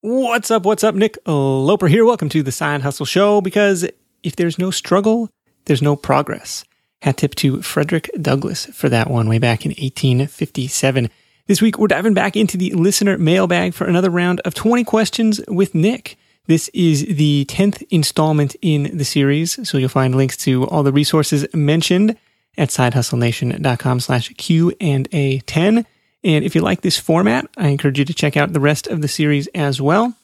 What's up? What's up? Nick Loper here. Welcome to the Side Hustle Show because if there's no struggle, there's no progress. Hat tip to Frederick Douglass for that one way back in 1857. This week, we're diving back into the listener mailbag for another round of 20 questions with Nick. This is the 10th installment in the series, so you'll find links to all the resources mentioned at sidehustlenation.com slash Q and A 10. And if you like this format, I encourage you to check out the rest of the series as well.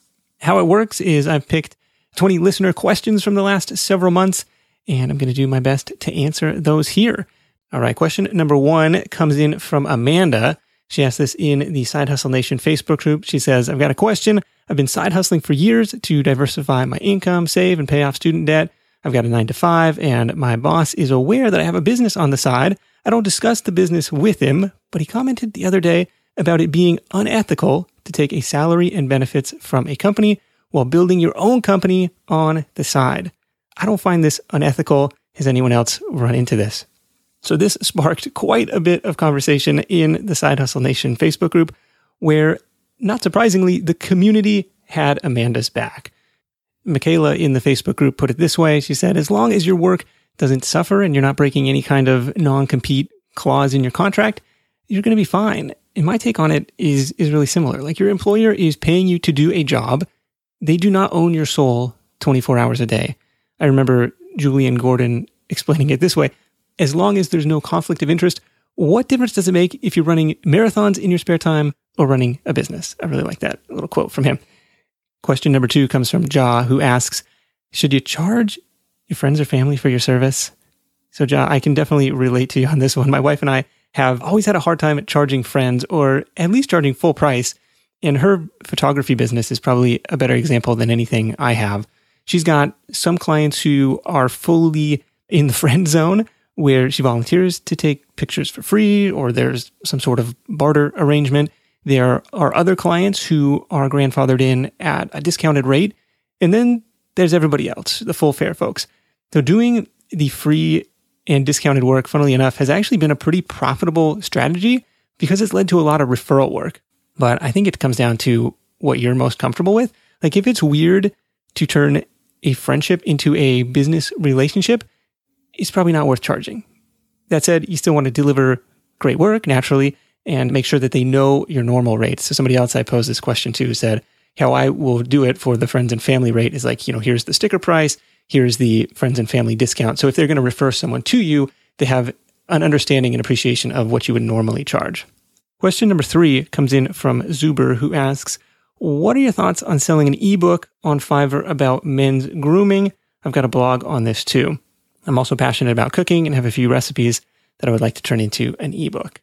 How it works is I've picked 20 listener questions from the last several months, and I'm going to do my best to answer those here. All right, question number one comes in from Amanda. She asked this in the Side Hustle Nation Facebook group. She says, I've got a question. I've been side hustling for years to diversify my income, save, and pay off student debt. I've got a nine to five, and my boss is aware that I have a business on the side. I don't discuss the business with him, but he commented the other day about it being unethical to take a salary and benefits from a company while building your own company on the side. I don't find this unethical. Has anyone else run into this? So this sparked quite a bit of conversation in the Side Hustle Nation Facebook group where, not surprisingly, the community had Amanda's back. Michaela in the Facebook group put it this way. She said, as long as your work doesn't suffer and you're not breaking any kind of non-compete clause in your contract, you're going to be fine. And my take on it is, is really similar. Like your employer is paying you to do a job. They do not own your soul 24 hours a day. I remember Julian Gordon explaining it this way. As long as there's no conflict of interest, what difference does it make if you're running marathons in your spare time or running a business? I really like that little quote from him. Question number two comes from Ja, who asks, should you charge your friends or family for your service? So, Ja, I can definitely relate to you on this one. My wife and I have always had a hard time at charging friends or at least charging full price. And her photography business is probably a better example than anything I have. She's got some clients who are fully in the friend zone where she volunteers to take pictures for free or there's some sort of barter arrangement. There are other clients who are grandfathered in at a discounted rate. And then there's everybody else, the full fare folks. So doing the free and discounted work, funnily enough, has actually been a pretty profitable strategy because it's led to a lot of referral work. But I think it comes down to what you're most comfortable with. Like if it's weird to turn a friendship into a business relationship, it's probably not worth charging. That said, you still want to deliver great work naturally and make sure that they know your normal rates. So somebody else I posed this question to said, how I will do it for the friends and family rate is like, you know, here's the sticker price here's the friends and family discount. So if they're going to refer someone to you, they have an understanding and appreciation of what you would normally charge. Question number three comes in from Zuber, who asks, What are your thoughts on selling an ebook on Fiverr about men's grooming? I've got a blog on this too. I'm also passionate about cooking and have a few recipes that I would like to turn into an ebook.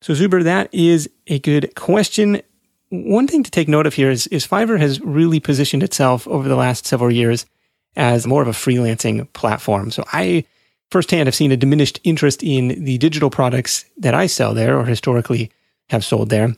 So, Zuber, that is a good question. One thing to take note of here is, is Fiverr has really positioned itself over the last several years as more of a freelancing platform. So I firsthand have seen a diminished interest in the digital products that I sell there or historically have sold there.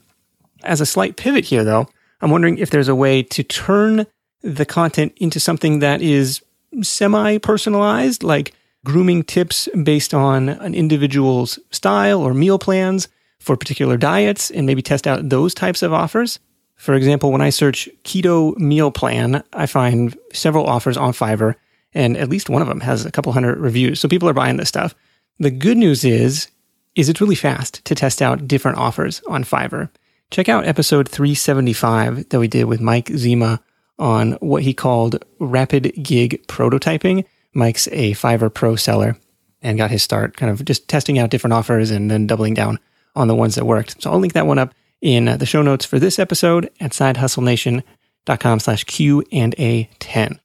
As a slight pivot here, though, I'm wondering if there's a way to turn the content into something that is semi personalized, like grooming tips based on an individual's style or meal plans for particular diets, and maybe test out those types of offers. For example, when I search keto meal plan, I find several offers on Fiverr, and at least one of them has a couple hundred reviews. So people are buying this stuff. The good news is, is it's really fast to test out different offers on Fiverr. Check out episode 375 that we did with Mike Zima on what he called rapid gig prototyping. Mike's a Fiverr pro seller and got his start kind of just testing out different offers and then doubling down on the ones that worked. So I'll link that one up in the show notes for this episode at sidehustlenation.com slash Q and A 10.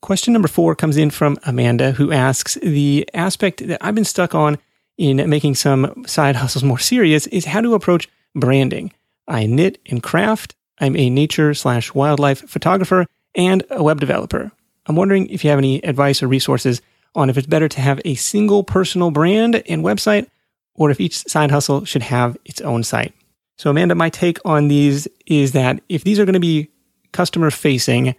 Question number four comes in from Amanda, who asks the aspect that I've been stuck on in making some side hustles more serious is how to approach branding. I knit and craft. I'm a nature slash wildlife photographer and a web developer. I'm wondering if you have any advice or resources on if it's better to have a single personal brand and website or if each side hustle should have its own site. So, Amanda, my take on these is that if these are going to be customer facing,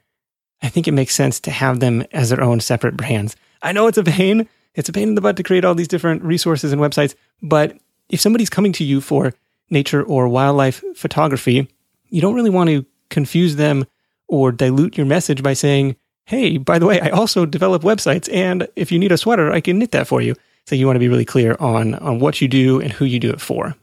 I think it makes sense to have them as their own separate brands. I know it's a pain. It's a pain in the butt to create all these different resources and websites. But if somebody's coming to you for nature or wildlife photography, you don't really want to confuse them or dilute your message by saying, Hey, by the way, I also develop websites. And if you need a sweater, I can knit that for you. So you want to be really clear on, on what you do and who you do it for.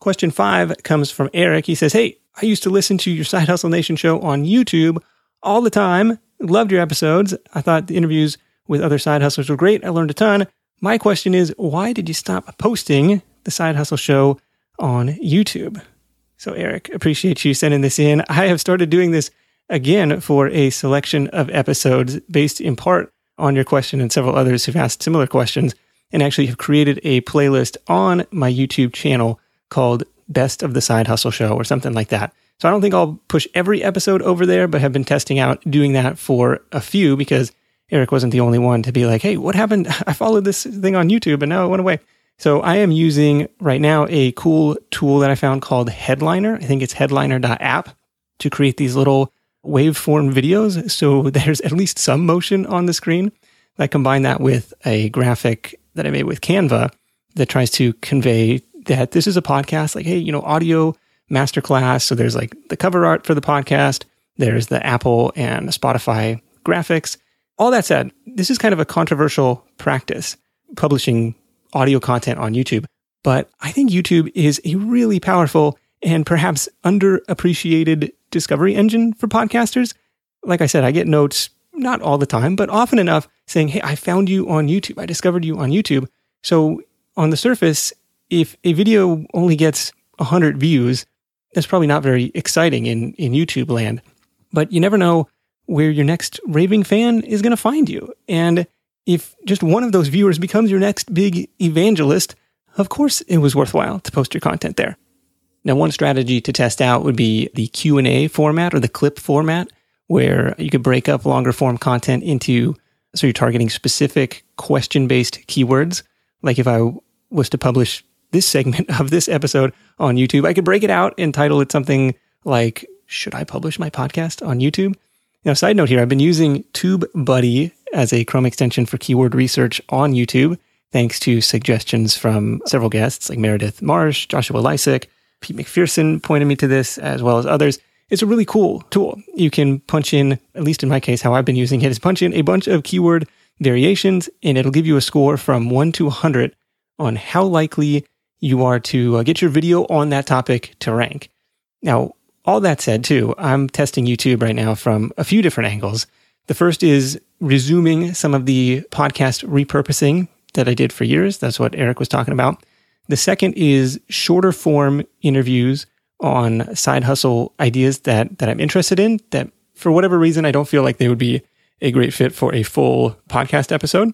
Question five comes from Eric. He says, Hey, I used to listen to your Side Hustle Nation show on YouTube all the time. Loved your episodes. I thought the interviews with other side hustlers were great. I learned a ton. My question is, why did you stop posting the Side Hustle Show on YouTube? So, Eric, appreciate you sending this in. I have started doing this again for a selection of episodes based in part on your question and several others who've asked similar questions, and actually have created a playlist on my YouTube channel called Best of the Side Hustle Show or something like that. So I don't think I'll push every episode over there, but have been testing out doing that for a few because Eric wasn't the only one to be like, hey, what happened? I followed this thing on YouTube and now it went away. So I am using right now a cool tool that I found called Headliner. I think it's headliner.app to create these little waveform videos. So there's at least some motion on the screen. I combine that with a graphic that I made with Canva that tries to convey that this is a podcast, like, hey, you know, audio masterclass. So there's like the cover art for the podcast, there's the Apple and the Spotify graphics. All that said, this is kind of a controversial practice, publishing audio content on YouTube. But I think YouTube is a really powerful and perhaps underappreciated discovery engine for podcasters. Like I said, I get notes not all the time, but often enough saying, Hey, I found you on YouTube. I discovered you on YouTube. So on the surface, if a video only gets 100 views, that's probably not very exciting in, in YouTube land. But you never know where your next raving fan is going to find you. And if just one of those viewers becomes your next big evangelist, of course it was worthwhile to post your content there. Now, one strategy to test out would be the Q&A format or the clip format, where you could break up longer form content into, so you're targeting specific question based keywords. Like if I was to publish this segment of this episode on YouTube, I could break it out and title it something like, should I publish my podcast on YouTube? Now, side note here, I've been using TubeBuddy as a Chrome extension for keyword research on YouTube, thanks to suggestions from several guests like Meredith Marsh, Joshua Lisec, Pete McPherson pointed me to this, as well as others. It's a really cool tool. You can punch in, at least in my case, how I've been using it is punch in a bunch of keyword variations, and it'll give you a score from 1 to 100 on how likely you are to uh, get your video on that topic to rank. Now, all that said, too, I'm testing YouTube right now from a few different angles. The first is resuming some of the podcast repurposing that I did for years. That's what Eric was talking about. The second is shorter form interviews on side hustle ideas that, that I'm interested in that for whatever reason, I don't feel like they would be a great fit for a full podcast episode.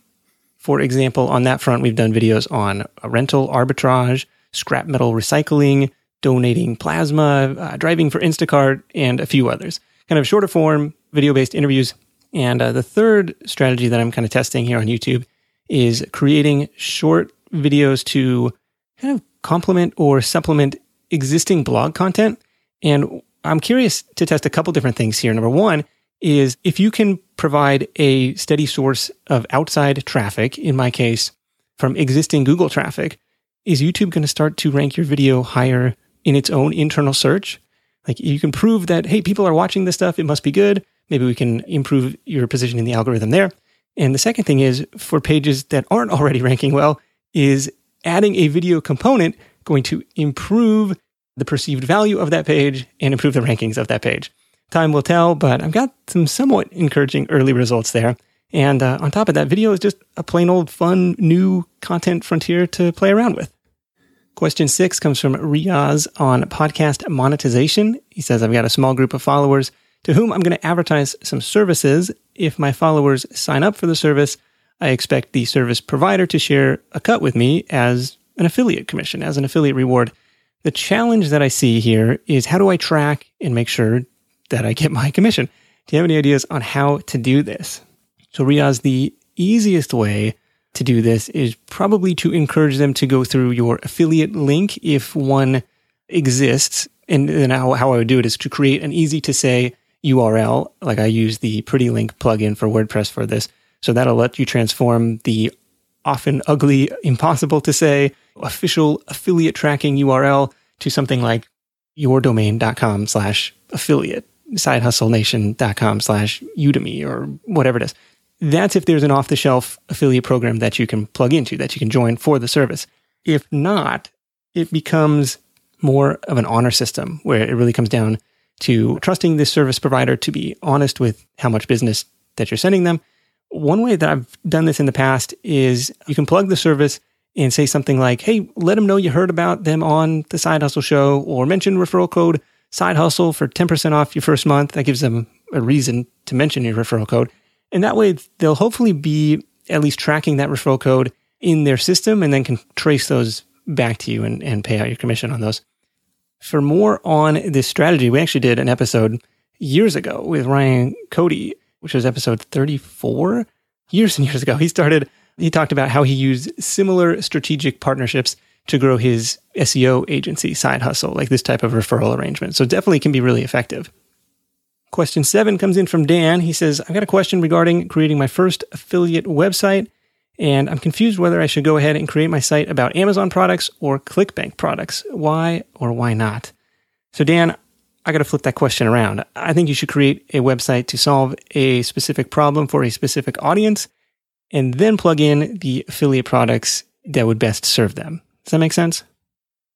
For example, on that front, we've done videos on rental arbitrage, scrap metal recycling, donating plasma, uh, driving for Instacart, and a few others. Kind of shorter form, video based interviews. And uh, the third strategy that I'm kind of testing here on YouTube is creating short videos to kind of complement or supplement existing blog content. And I'm curious to test a couple different things here. Number one is if you can provide a steady source of outside traffic, in my case, from existing Google traffic, is YouTube going to start to rank your video higher in its own internal search? Like you can prove that, hey, people are watching this stuff. It must be good. Maybe we can improve your position in the algorithm there. And the second thing is for pages that aren't already ranking well, is adding a video component going to improve the perceived value of that page and improve the rankings of that page. Time will tell, but I've got some somewhat encouraging early results there. And uh, on top of that, video is just a plain old fun new content frontier to play around with. Question six comes from Riaz on podcast monetization. He says, I've got a small group of followers to whom I'm going to advertise some services. If my followers sign up for the service, I expect the service provider to share a cut with me as an affiliate commission, as an affiliate reward. The challenge that I see here is how do I track and make sure that I get my commission? Do you have any ideas on how to do this? So, Riaz, the easiest way to do this is probably to encourage them to go through your affiliate link if one exists. And then how, how I would do it is to create an easy to say URL. Like I use the Pretty Link plugin for WordPress for this. So that'll let you transform the often ugly, impossible to say official affiliate tracking URL to something like yourdomain.com slash affiliate. sidehustlenation.com slash Udemy or whatever it is. That's if there's an off the shelf affiliate program that you can plug into, that you can join for the service. If not, it becomes more of an honor system where it really comes down to trusting this service provider to be honest with how much business that you're sending them. One way that I've done this in the past is you can plug the service and say something like, Hey, let them know you heard about them on the side hustle show or mention referral code side hustle for 10% off your first month. That gives them a reason to mention your referral code. And that way they'll hopefully be at least tracking that referral code in their system and then can trace those back to you and, and pay out your commission on those. For more on this strategy, we actually did an episode years ago with Ryan Cody, which was episode 34 years and years ago. He started, he talked about how he used similar strategic partnerships to grow his SEO agency side hustle, like this type of referral arrangement. So definitely can be really effective. Question seven comes in from Dan. He says, I've got a question regarding creating my first affiliate website, and I'm confused whether I should go ahead and create my site about Amazon products or ClickBank products. Why or why not? So, Dan, I got to flip that question around. I think you should create a website to solve a specific problem for a specific audience and then plug in the affiliate products that would best serve them. Does that make sense?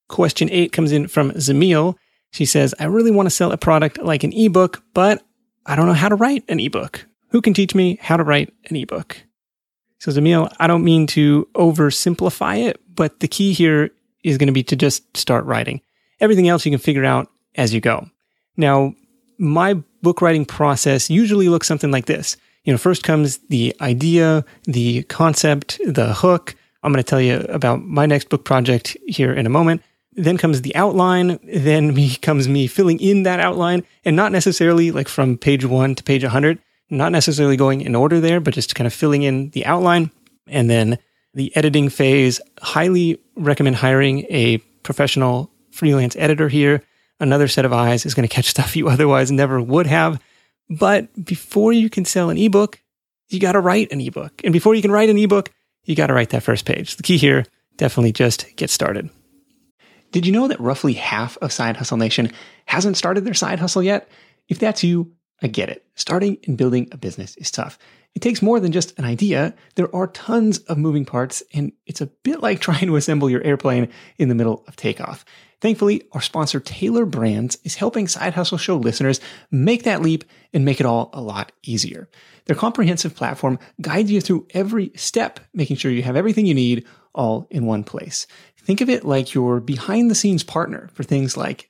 Question eight comes in from Zamil. She says, I really want to sell a product like an ebook, but I don't know how to write an ebook. Who can teach me how to write an ebook? So, Zamil, I don't mean to oversimplify it, but the key here is going to be to just start writing. Everything else you can figure out as you go. Now, my book writing process usually looks something like this. You know, first comes the idea, the concept, the hook, I'm going to tell you about my next book project here in a moment. Then comes the outline. Then me comes me filling in that outline and not necessarily like from page one to page 100, not necessarily going in order there, but just kind of filling in the outline. And then the editing phase. Highly recommend hiring a professional freelance editor here. Another set of eyes is going to catch stuff you otherwise never would have. But before you can sell an ebook, you got to write an ebook. And before you can write an ebook, you got to write that first page. The key here, definitely just get started. Did you know that roughly half of Side Hustle Nation hasn't started their side hustle yet? If that's you, I get it. Starting and building a business is tough. It takes more than just an idea. There are tons of moving parts, and it's a bit like trying to assemble your airplane in the middle of takeoff. Thankfully, our sponsor Tailor Brands is helping Side Hustle Show listeners make that leap and make it all a lot easier. Their comprehensive platform guides you through every step, making sure you have everything you need all in one place. Think of it like your behind the scenes partner for things like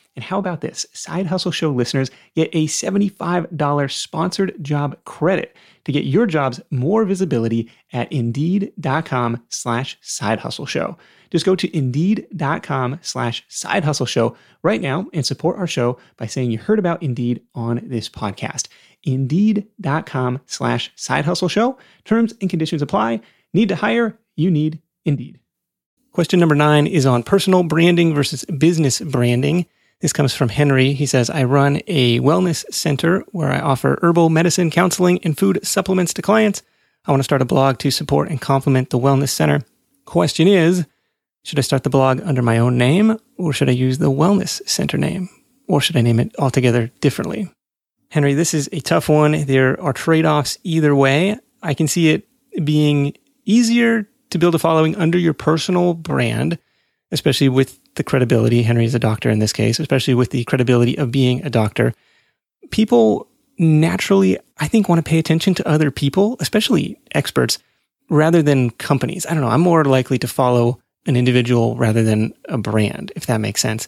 And how about this? Side Hustle Show listeners get a $75 sponsored job credit to get your jobs more visibility at indeed.com slash side hustle show. Just go to indeed.com slash side hustle show right now and support our show by saying you heard about Indeed on this podcast. Indeed.com slash side hustle show. Terms and conditions apply. Need to hire? You need Indeed. Question number nine is on personal branding versus business branding. This comes from Henry. He says, I run a wellness center where I offer herbal medicine, counseling, and food supplements to clients. I want to start a blog to support and complement the wellness center. Question is, Should I start the blog under my own name or should I use the Wellness Center name? Or should I name it altogether differently? Henry, this is a tough one. There are trade offs either way. I can see it being easier to build a following under your personal brand, especially with the credibility. Henry is a doctor in this case, especially with the credibility of being a doctor. People naturally, I think, want to pay attention to other people, especially experts, rather than companies. I don't know. I'm more likely to follow an individual rather than a brand, if that makes sense.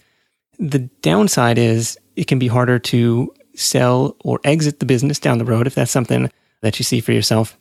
The downside is it can be harder to sell or exit the business down the road if that's something that you see for yourself.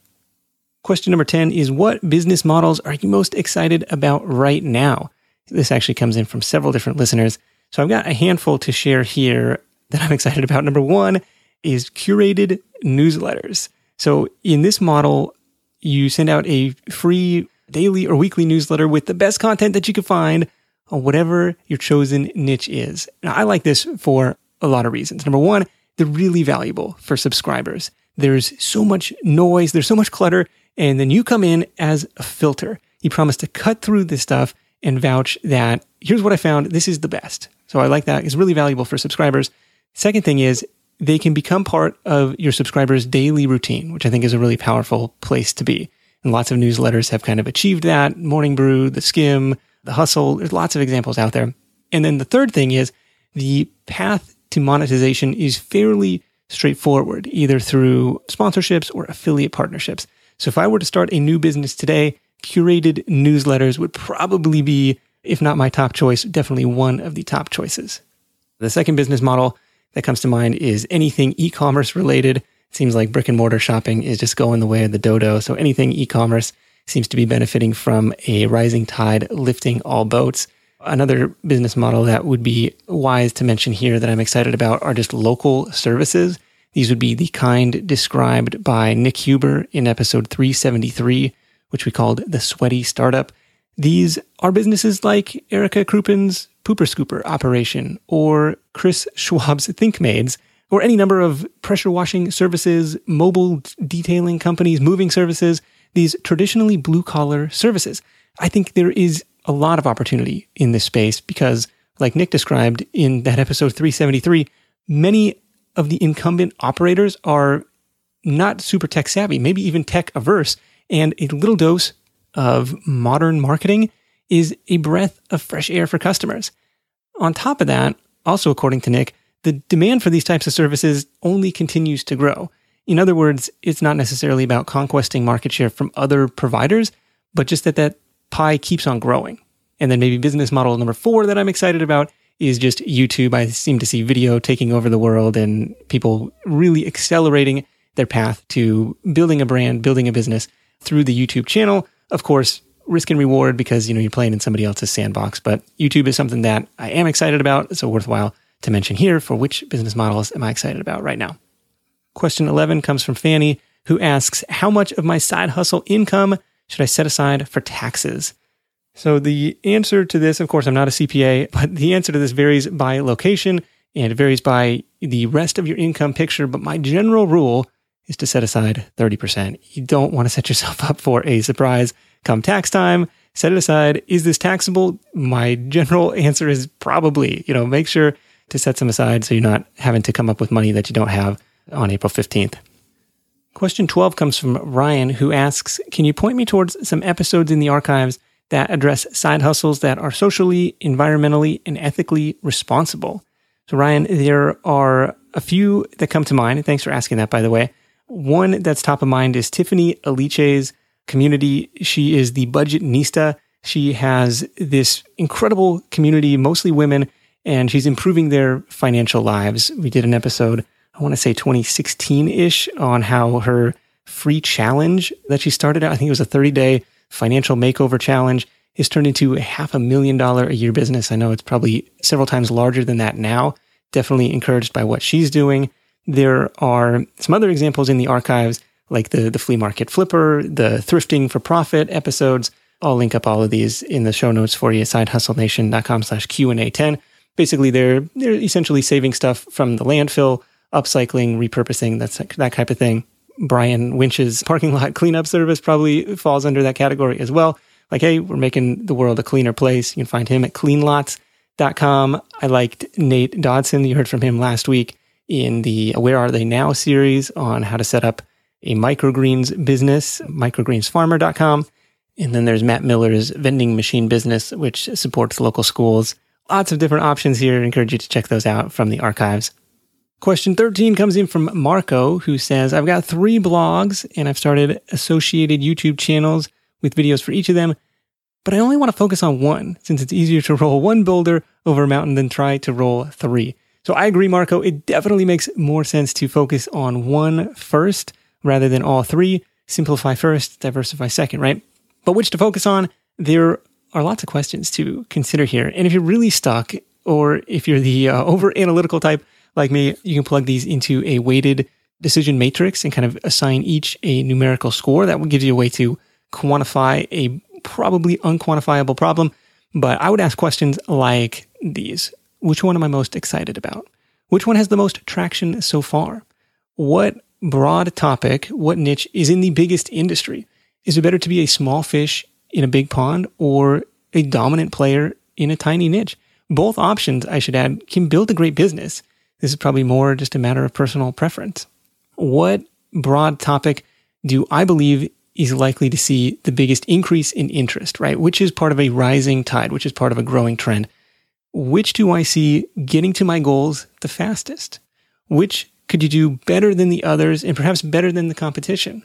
Question number 10 is what business models are you most excited about right now? This actually comes in from several different listeners. So I've got a handful to share here that I'm excited about. Number one is curated newsletters. So in this model, you send out a free daily or weekly newsletter with the best content that you can find on whatever your chosen niche is. Now, I like this for a lot of reasons. Number one, they're really valuable for subscribers. There's so much noise, there's so much clutter, and then you come in as a filter. You promise to cut through this stuff and vouch that here's what I found, this is the best. So I like that. It's really valuable for subscribers. Second thing is they can become part of your subscribers' daily routine, which I think is a really powerful place to be. And lots of newsletters have kind of achieved that. Morning Brew, theSkimm, The Hustle. There's lots of examples out there. And then the third thing is the path to monetization is fairly straightforward, either through sponsorships or affiliate partnerships. So if I were to start a new business today, curated newsletters would probably be, if not my top choice, definitely one of the top choices. The second business model that comes to mind is anything e commerce related seems like brick and mortar shopping is just going the way of the dodo. So anything e-commerce seems to be benefiting from a rising tide lifting all boats. Another business model that would be wise to mention here that I'm excited about are just local services. These would be the kind described by Nick Huber in episode 373, which we called the sweaty startup. These are businesses like Erica Krupin's Pooper Scooper operation or Chris Schwab's ThinkMaids or any number of pressure washing services, mobile detailing companies, moving services, these traditionally blue collar services. I think there is a lot of opportunity in this space because, like Nick described in that episode 373, many of the incumbent operators are not super tech savvy, maybe even tech averse. And a little dose of modern marketing is a breath of fresh air for customers. On top of that, also according to Nick, the demand for these types of services only continues to grow. In other words, it's not necessarily about conquesting market share from other providers, but just that that pie keeps on growing. And then maybe business model number four that I'm excited about is just YouTube. I seem to see video taking over the world and people really accelerating their path to building a brand, building a business through the YouTube channel. Of course, risk and reward because you know you're playing in somebody else's sandbox, but YouTube is something that I am excited about. So worthwhile to mention here for which business models am I excited about right now. Question 11 comes from Fanny, who asks, How much of my side hustle income should I set aside for taxes? So the answer to this, of course, I'm not a CPA, but the answer to this varies by location and it varies by the rest of your income picture. But my general rule is to set aside 30%. You don't want to set yourself up for a surprise come tax time. Set it aside. Is this taxable? My general answer is probably, you know, make sure to set some aside so you're not having to come up with money that you don't have on April 15th. Question 12 comes from Ryan, who asks Can you point me towards some episodes in the archives that address side hustles that are socially, environmentally, and ethically responsible? So, Ryan, there are a few that come to mind. Thanks for asking that, by the way. One that's top of mind is Tiffany Aliche's community. She is the Budgetnista. She has this incredible community, mostly women and she's improving their financial lives. We did an episode, I want to say 2016 ish, on how her free challenge that she started out, I think it was a 30 day financial makeover challenge, has turned into a half a million dollar a year business. I know it's probably several times larger than that now. Definitely encouraged by what she's doing. There are some other examples in the archives, like the, the flea market flipper, the thrifting for profit episodes. I'll link up all of these in the show notes for you, sidehustlenation.com slash Q&A 10 basically they're they're essentially saving stuff from the landfill, upcycling, repurposing, that's that type of thing. Brian Winch's parking lot cleanup service probably falls under that category as well. like, hey, we're making the world a cleaner place. You can find him at cleanlots.com. I liked Nate Dodson. You heard from him last week in the Where Are They Now series on how to set up a microgreens business, microgreensfarmer.com. And then there's Matt Miller's vending machine business, which supports local schools. Lots of different options here. I encourage you to check those out from the archives. Question 13 comes in from Marco, who says, I've got three blogs and I've started associated YouTube channels with videos for each of them, but I only want to focus on one since it's easier to roll one boulder over a mountain than try to roll three. So I agree, Marco. It definitely makes more sense to focus on one first rather than all three. Simplify first, diversify second, right? But which to focus on? There are lots of questions to consider here. And if you're really stuck, or if you're the uh, over analytical type like me, you can plug these into a weighted decision matrix and kind of assign each a numerical score. That will give you a way to quantify a probably unquantifiable problem. But I would ask questions like these Which one am I most excited about? Which one has the most traction so far? What broad topic, what niche is in the biggest industry? Is it better to be a small fish in a big pond or a dominant player in a tiny niche? Both options, I should add, can build a great business. This is probably more just a matter of personal preference. What broad topic do I believe is likely to see the biggest increase in interest, right? Which is part of a rising tide, which is part of a growing trend. Which do I see getting to my goals the fastest? Which could you do better than the others and perhaps better than the competition?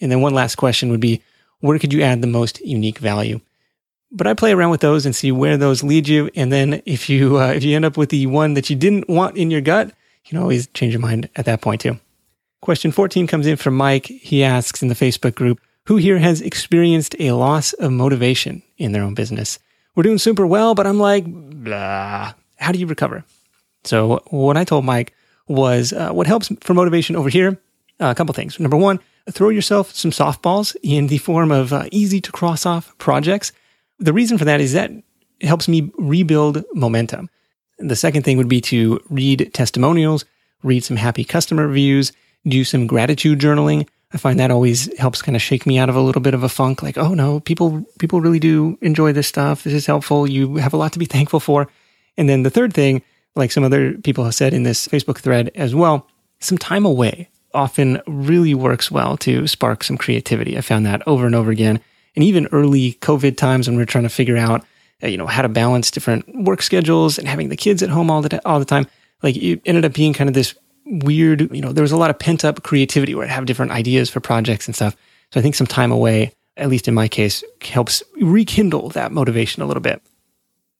And then one last question would be, where could you add the most unique value? But I play around with those and see where those lead you. And then if you, uh, if you end up with the one that you didn't want in your gut, you can always change your mind at that point too. Question 14 comes in from Mike. He asks in the Facebook group, who here has experienced a loss of motivation in their own business? We're doing super well, but I'm like, blah. How do you recover? So what I told Mike was uh, what helps for motivation over here, uh, a couple things. Number one, throw yourself some softballs in the form of uh, easy to cross off projects. The reason for that is that it helps me rebuild momentum. The second thing would be to read testimonials, read some happy customer reviews, do some gratitude journaling. I find that always helps kind of shake me out of a little bit of a funk. Like, oh no, people, people really do enjoy this stuff. This is helpful. You have a lot to be thankful for. And then the third thing, like some other people have said in this Facebook thread as well, some time away often really works well to spark some creativity. I found that over and over again. And even early COVID times when we are trying to figure out, uh, you know, how to balance different work schedules and having the kids at home all the, all the time, like it ended up being kind of this weird, you know, there was a lot of pent up creativity where I have different ideas for projects and stuff. So I think some time away, at least in my case, helps rekindle that motivation a little bit.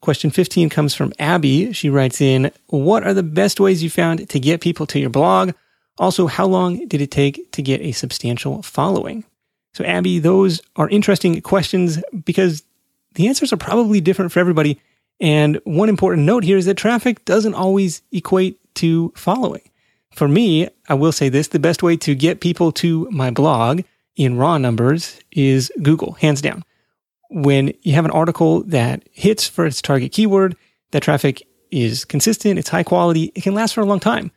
Question 15 comes from Abby. She writes in, What are the best ways you found to get people to your blog? Also, how long did it take to get a substantial following? So, Abby, those are interesting questions because the answers are probably different for everybody. And one important note here is that traffic doesn't always equate to following. For me, I will say this the best way to get people to my blog in raw numbers is Google, hands down. When you have an article that hits for its target keyword, that traffic is consistent, it's high quality, it can last for a long time.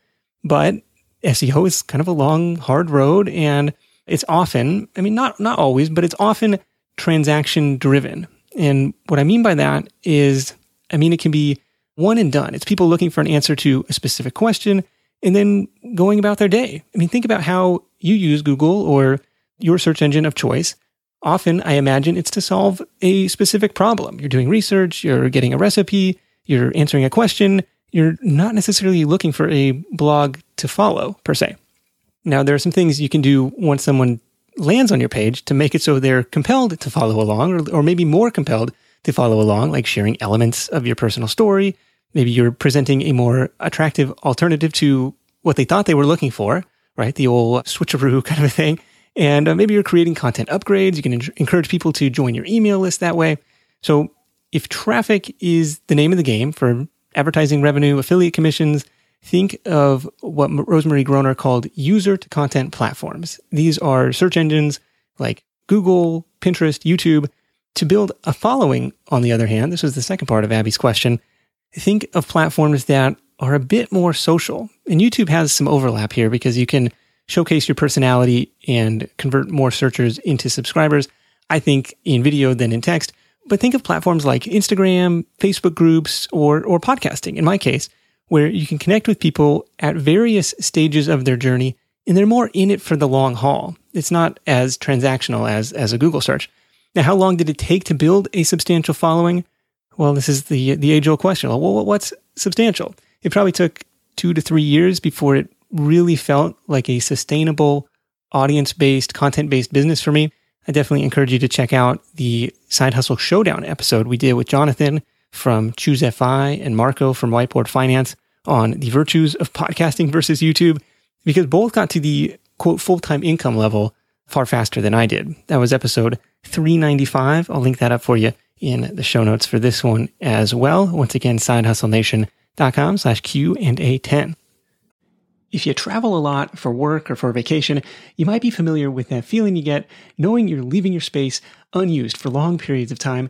But SEO is kind of a long, hard road and it's often, I mean, not, not always, but it's often transaction driven. And what I mean by that is, I mean, it can be one and done. It's people looking for an answer to a specific question and then going about their day. I mean, think about how you use Google or your search engine of choice. Often, I imagine it's to solve a specific problem. You're doing research, you're getting a recipe, you're answering a question. You're not necessarily looking for a blog to follow per se. Now, there are some things you can do once someone lands on your page to make it so they're compelled to follow along, or, or maybe more compelled to follow along, like sharing elements of your personal story, maybe you're presenting a more attractive alternative to what they thought they were looking for, right? The old switcheroo kind of a thing. And uh, maybe you're creating content upgrades. You can en- encourage people to join your email list that way. So if traffic is the name of the game for advertising revenue, affiliate commissions, think of what Rosemarie Groner called user to content platforms. These are search engines like Google, Pinterest, YouTube. To build a following, on the other hand, this was the second part of Abby's question, think of platforms that are a bit more social. And YouTube has some overlap here because you can showcase your personality and convert more searchers into subscribers. I think, in video than in text. But think of platforms like Instagram, Facebook groups, or, or podcasting, in my case, where you can connect with people at various stages of their journey and they're more in it for the long haul. It's not as transactional as, as a Google search. Now, how long did it take to build a substantial following? Well, this is the, the age old question. Well, what's substantial? It probably took two to three years before it really felt like a sustainable audience based, content based business for me. I definitely encourage you to check out the Side Hustle Showdown episode we did with Jonathan from Choose FI and Marco from Whiteboard Finance on the virtues of podcasting versus YouTube, because both got to the quote full time income level far faster than I did. That was episode 395. I'll link that up for you in the show notes for this one as well. Once again, sidehustlenation.com slash Q and A 10. If you travel a lot for work or for vacation, you might be familiar with that feeling you get knowing you're leaving your space unused for long periods of time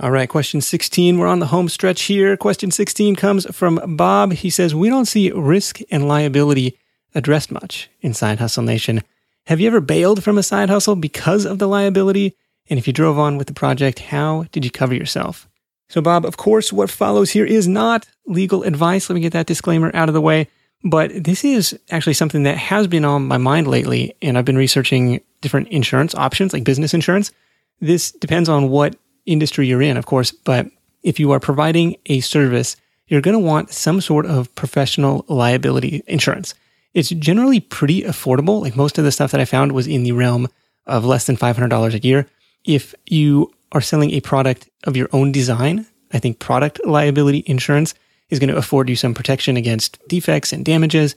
All right, question 16. We're on the home stretch here. Question 16 comes from Bob. He says, We don't see risk and liability addressed much in Side Hustle Nation. Have you ever bailed from a side hustle because of the liability? And if you drove on with the project, how did you cover yourself? So, Bob, of course, what follows here is not legal advice. Let me get that disclaimer out of the way. But this is actually something that has been on my mind lately. And I've been researching different insurance options, like business insurance. This depends on what industry you're in, of course, but if you are providing a service, you're going to want some sort of professional liability insurance. It's generally pretty affordable. Like most of the stuff that I found was in the realm of less than $500 a year. If you are selling a product of your own design, I think product liability insurance is going to afford you some protection against defects and damages.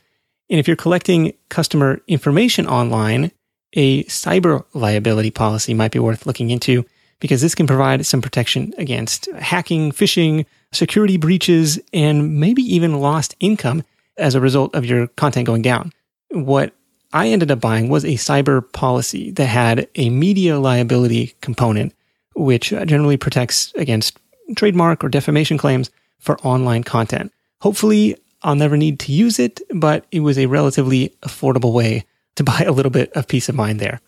And if you're collecting customer information online, a cyber liability policy might be worth looking into because this can provide some protection against hacking, phishing, security breaches, and maybe even lost income as a result of your content going down. What I ended up buying was a cyber policy that had a media liability component, which uh, generally protects against trademark or defamation claims for online content. Hopefully, I'll never need to use it, but it was a relatively affordable way to buy a little bit of peace of mind there.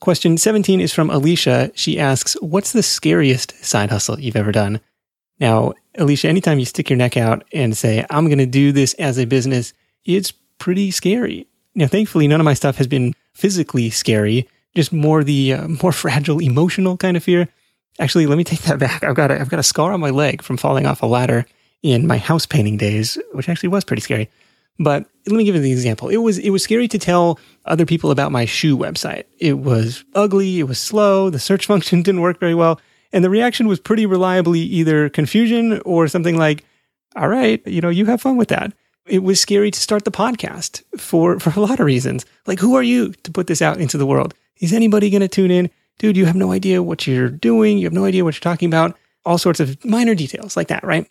Question 17 is from Alicia. She asks, What's the scariest side hustle you've ever done? Now, Alicia, anytime you stick your neck out and say, I'm going to do this as a business, it's pretty scary. Now, thankfully, none of my stuff has been physically scary, just more the uh, more fragile emotional kind of fear. Actually, let me take that back. I've got a, I've got a scar on my leg from falling off a ladder in my house painting days, which actually was pretty scary. But let me give you the example. It was it was scary to tell other people about my shoe website. It was ugly, it was slow, the search function didn't work very well, and the reaction was pretty reliably either confusion or something like, "All right, you know, you have fun with that." It was scary to start the podcast for for a lot of reasons. Like, who are you to put this out into the world? Is anybody going to tune in? Dude, you have no idea what you're doing. You have no idea what you're talking about. All sorts of minor details like that, right?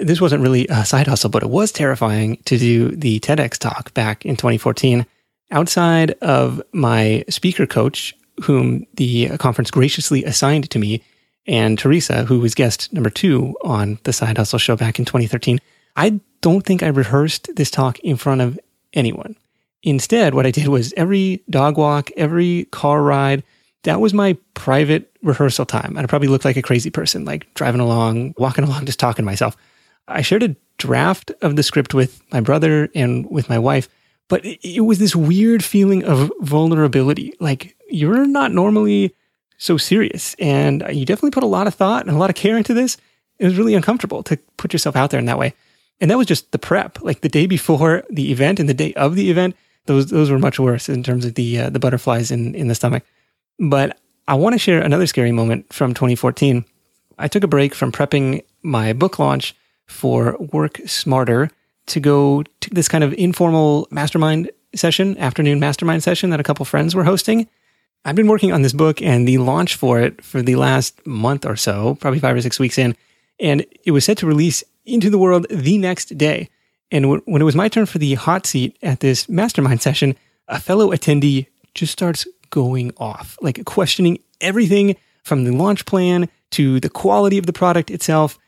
This wasn't really a side hustle, but it was terrifying to do the TEDx talk back in 2014 outside of my speaker coach, whom the conference graciously assigned to me, and Teresa, who was guest number two on the Side Hustle show back in 2013. I don't think I rehearsed this talk in front of anyone. Instead, what I did was every dog walk, every car ride, that was my private rehearsal time. And I probably looked like a crazy person, like driving along, walking along, just talking to myself. I shared a draft of the script with my brother and with my wife, but it, was this weird feeling of vulnerability. Like you're not normally so serious, and you definitely put a lot of thought and a lot of care into this. It was really uncomfortable to put yourself out there in that way. And that was just the prep, like the day before the event and the day of the event. Those those were much worse in terms of the uh, the butterflies in in the stomach. But I want to share another scary moment from 2014. I took a break from prepping my book launch for Work Smarter to go to this kind of informal mastermind session, afternoon mastermind session that a couple friends were hosting. I've been working on this book and the launch for it for the last month or so, probably five or six weeks in, and it was set to release into the world the next day. And when it was my turn for the hot seat at this mastermind session, a fellow attendee just starts going off, like questioning everything from the launch plan to the quality of the product itself.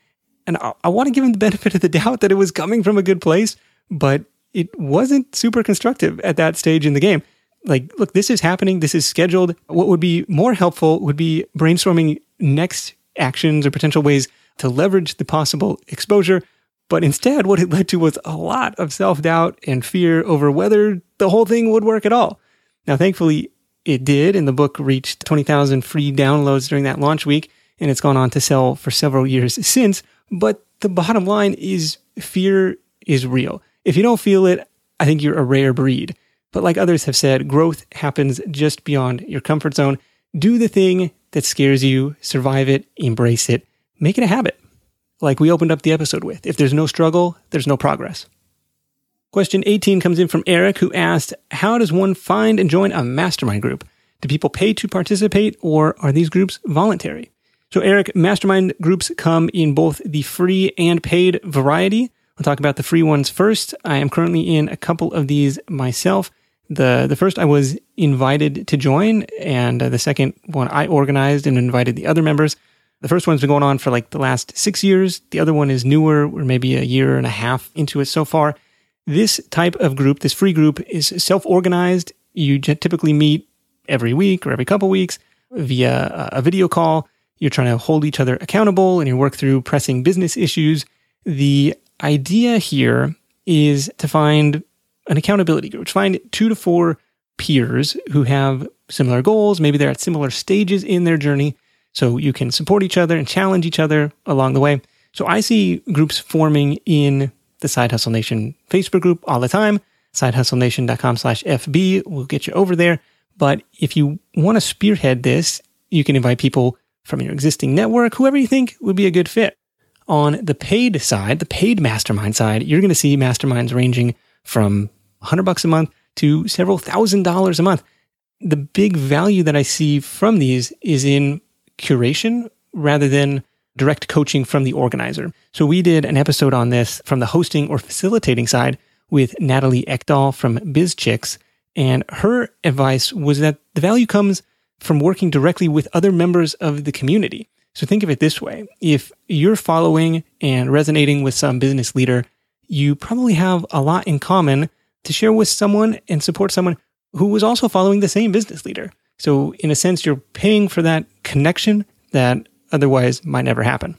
And I, I want to give him the benefit of the doubt that it was coming from a good place, but it wasn't super constructive at that stage in the game. Like, look, this is happening. This is scheduled. What would be more helpful would be brainstorming next actions or potential ways to leverage the possible exposure. But instead, what it led to was a lot of self doubt and fear over whether the whole thing would work at all. Now, thankfully, it did, and the book reached 20,000 free downloads during that launch week, and it's gone on to sell for several years since. But the bottom line is fear is real. If you don't feel it, I think you're a rare breed. But like others have said, growth happens just beyond your comfort zone. Do the thing that scares you, survive it, embrace it, make it a habit. Like we opened up the episode with. If there's no struggle, there's no progress. Question 18 comes in from Eric, who asked, How does one find and join a mastermind group? Do people pay to participate or are these groups voluntary? So, Eric, mastermind groups come in both the free and paid variety. I'll talk about the free ones first. I am currently in a couple of these myself. The, the first I was invited to join, and uh, the second one I organized and invited the other members. The first one's been going on for like the last six years. The other one is newer. We're maybe a year and a half into it so far. This type of group, this free group, is self organized. You typically meet every week or every couple weeks via a video call. You're trying to hold each other accountable and you work through pressing business issues. The idea here is to find an accountability group, find two to four peers who have similar goals. Maybe they're at similar stages in their journey. So you can support each other and challenge each other along the way. So I see groups forming in the Side Hustle Nation Facebook group all the time. SideHustleNation.com slash FB will get you over there. But if you want to spearhead this, you can invite people from your existing network, whoever you think would be a good fit. On the paid side, the paid mastermind side, you're going to see masterminds ranging from 100 bucks a month to several thousand dollars a month. The big value that I see from these is in curation rather than direct coaching from the organizer. So we did an episode on this from the hosting or facilitating side with Natalie Eckdahl from BizChix. And her advice was that the value comes from working directly with other members of the community. So think of it this way. If you're following and resonating with some business leader, you probably have a lot in common to share with someone and support someone who was also following the same business leader. So in a sense, you're paying for that connection that otherwise might never happen.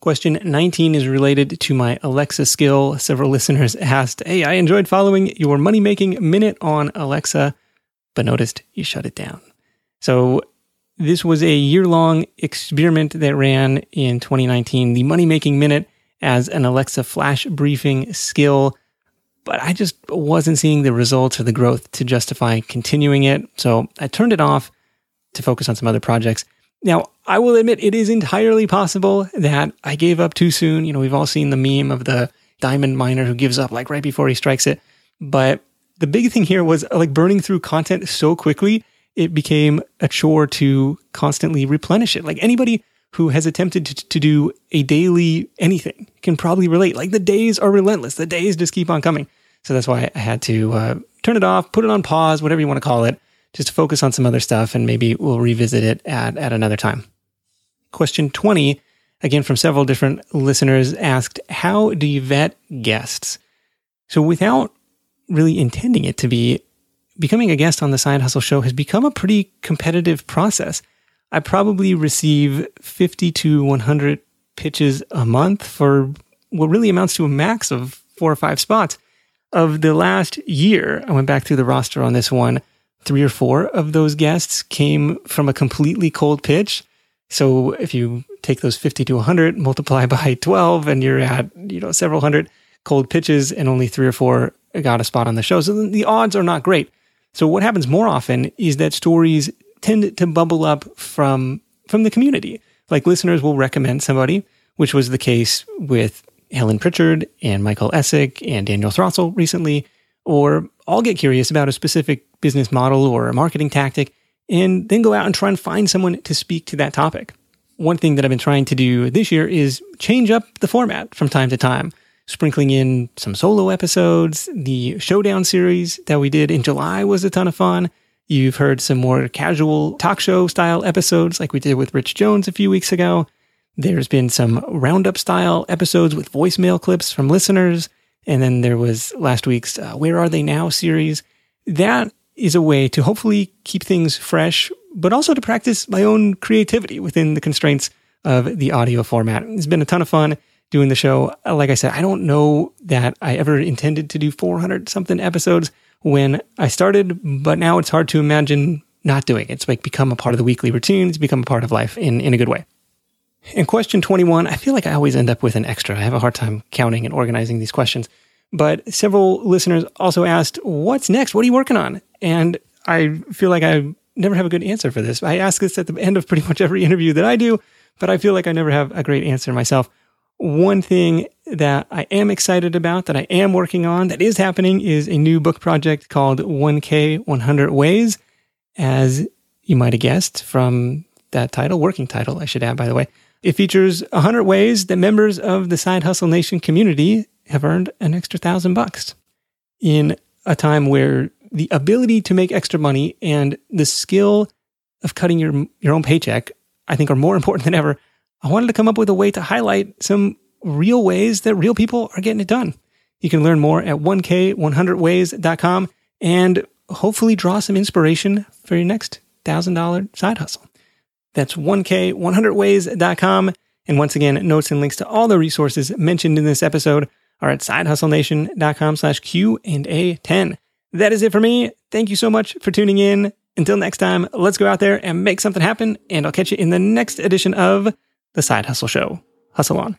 Question 19 is related to my Alexa skill. Several listeners asked, Hey, I enjoyed following your money making minute on Alexa, but noticed you shut it down. So, this was a year long experiment that ran in 2019, the money making minute as an Alexa flash briefing skill. But I just wasn't seeing the results or the growth to justify continuing it. So I turned it off to focus on some other projects. Now, I will admit it is entirely possible that I gave up too soon. You know, we've all seen the meme of the diamond miner who gives up like right before he strikes it. But the big thing here was like burning through content so quickly, it became a chore to constantly replenish it. Like anybody who has attempted to, to do a daily anything can probably relate. Like the days are relentless. The days just keep on coming. So that's why I had to uh, turn it off, put it on pause, whatever you want to call it, just to focus on some other stuff and maybe we'll revisit it at, at another time. Question 20, again from several different listeners, asked, How do you vet guests? So without really intending it to be, becoming a guest on the Side Hustle show has become a pretty competitive process. I probably receive 50 to 100 pitches a month for what really amounts to a max of four or five spots. Of the last year, I went back through the roster on this one three or four of those guests came from a completely cold pitch. So if you take those 50 to 100, multiply by 12, and you're at, you know, several hundred cold pitches and only three or four got a spot on the show. So the odds are not great. So what happens more often is that stories tend to bubble up from from the community. Like listeners will recommend somebody, which was the case with Helen Pritchard and Michael Essek and Daniel Throssell recently, or I'll get curious about a specific business model or a marketing tactic and then go out and try and find someone to speak to that topic. One thing that I've been trying to do this year is change up the format from time to time, sprinkling in some solo episodes. The Showdown series that we did in July was a ton of fun. You've heard some more casual talk show style episodes like we did with Rich Jones a few weeks ago. There's been some roundup style episodes with voicemail clips from listeners. And then there was last week's uh, Where Are They Now series. That is a way to hopefully keep things fresh, but also to practice my own creativity within the constraints of the audio format. It's been a ton of fun doing the show. Uh, like I said, I don't know that I ever intended to do 400 something episodes when I started, but now it's hard to imagine not doing it. It's like become a part of the weekly routine. It's become a part of life in, in a good way. In question 21, I feel like I always end up with an extra. I have a hard time counting and organizing these questions. But several listeners also asked, What's next? What are you working on? And I feel like I never have a good answer for this. I ask this at the end of pretty much every interview that I do, but I feel like I never have a great answer myself. One thing that I am excited about, that I am working on, that is happening, is a new book project called 1K 100 Ways. As you might have guessed from that title, working title, I should add, by the way. It features 100 ways that members of the Side Hustle Nation community have earned an extra thousand bucks in a time where the ability to make extra money and the skill of cutting your, your own paycheck, I think are more important than ever. I wanted to come up with a way to highlight some real ways that real people are getting it done. You can learn more at 1k100ways.com and hopefully draw some inspiration for your next $1,000 side hustle. That's 1k100ways.com. And once again, notes and links to all the resources mentioned in this episode are at sidehustlenation.com slash Q and A 10. That is it for me. Thank you so much for tuning in. Until next time, let's go out there and make something happen. And I'll catch you in the next edition of The Side Hustle Show. Hustle on.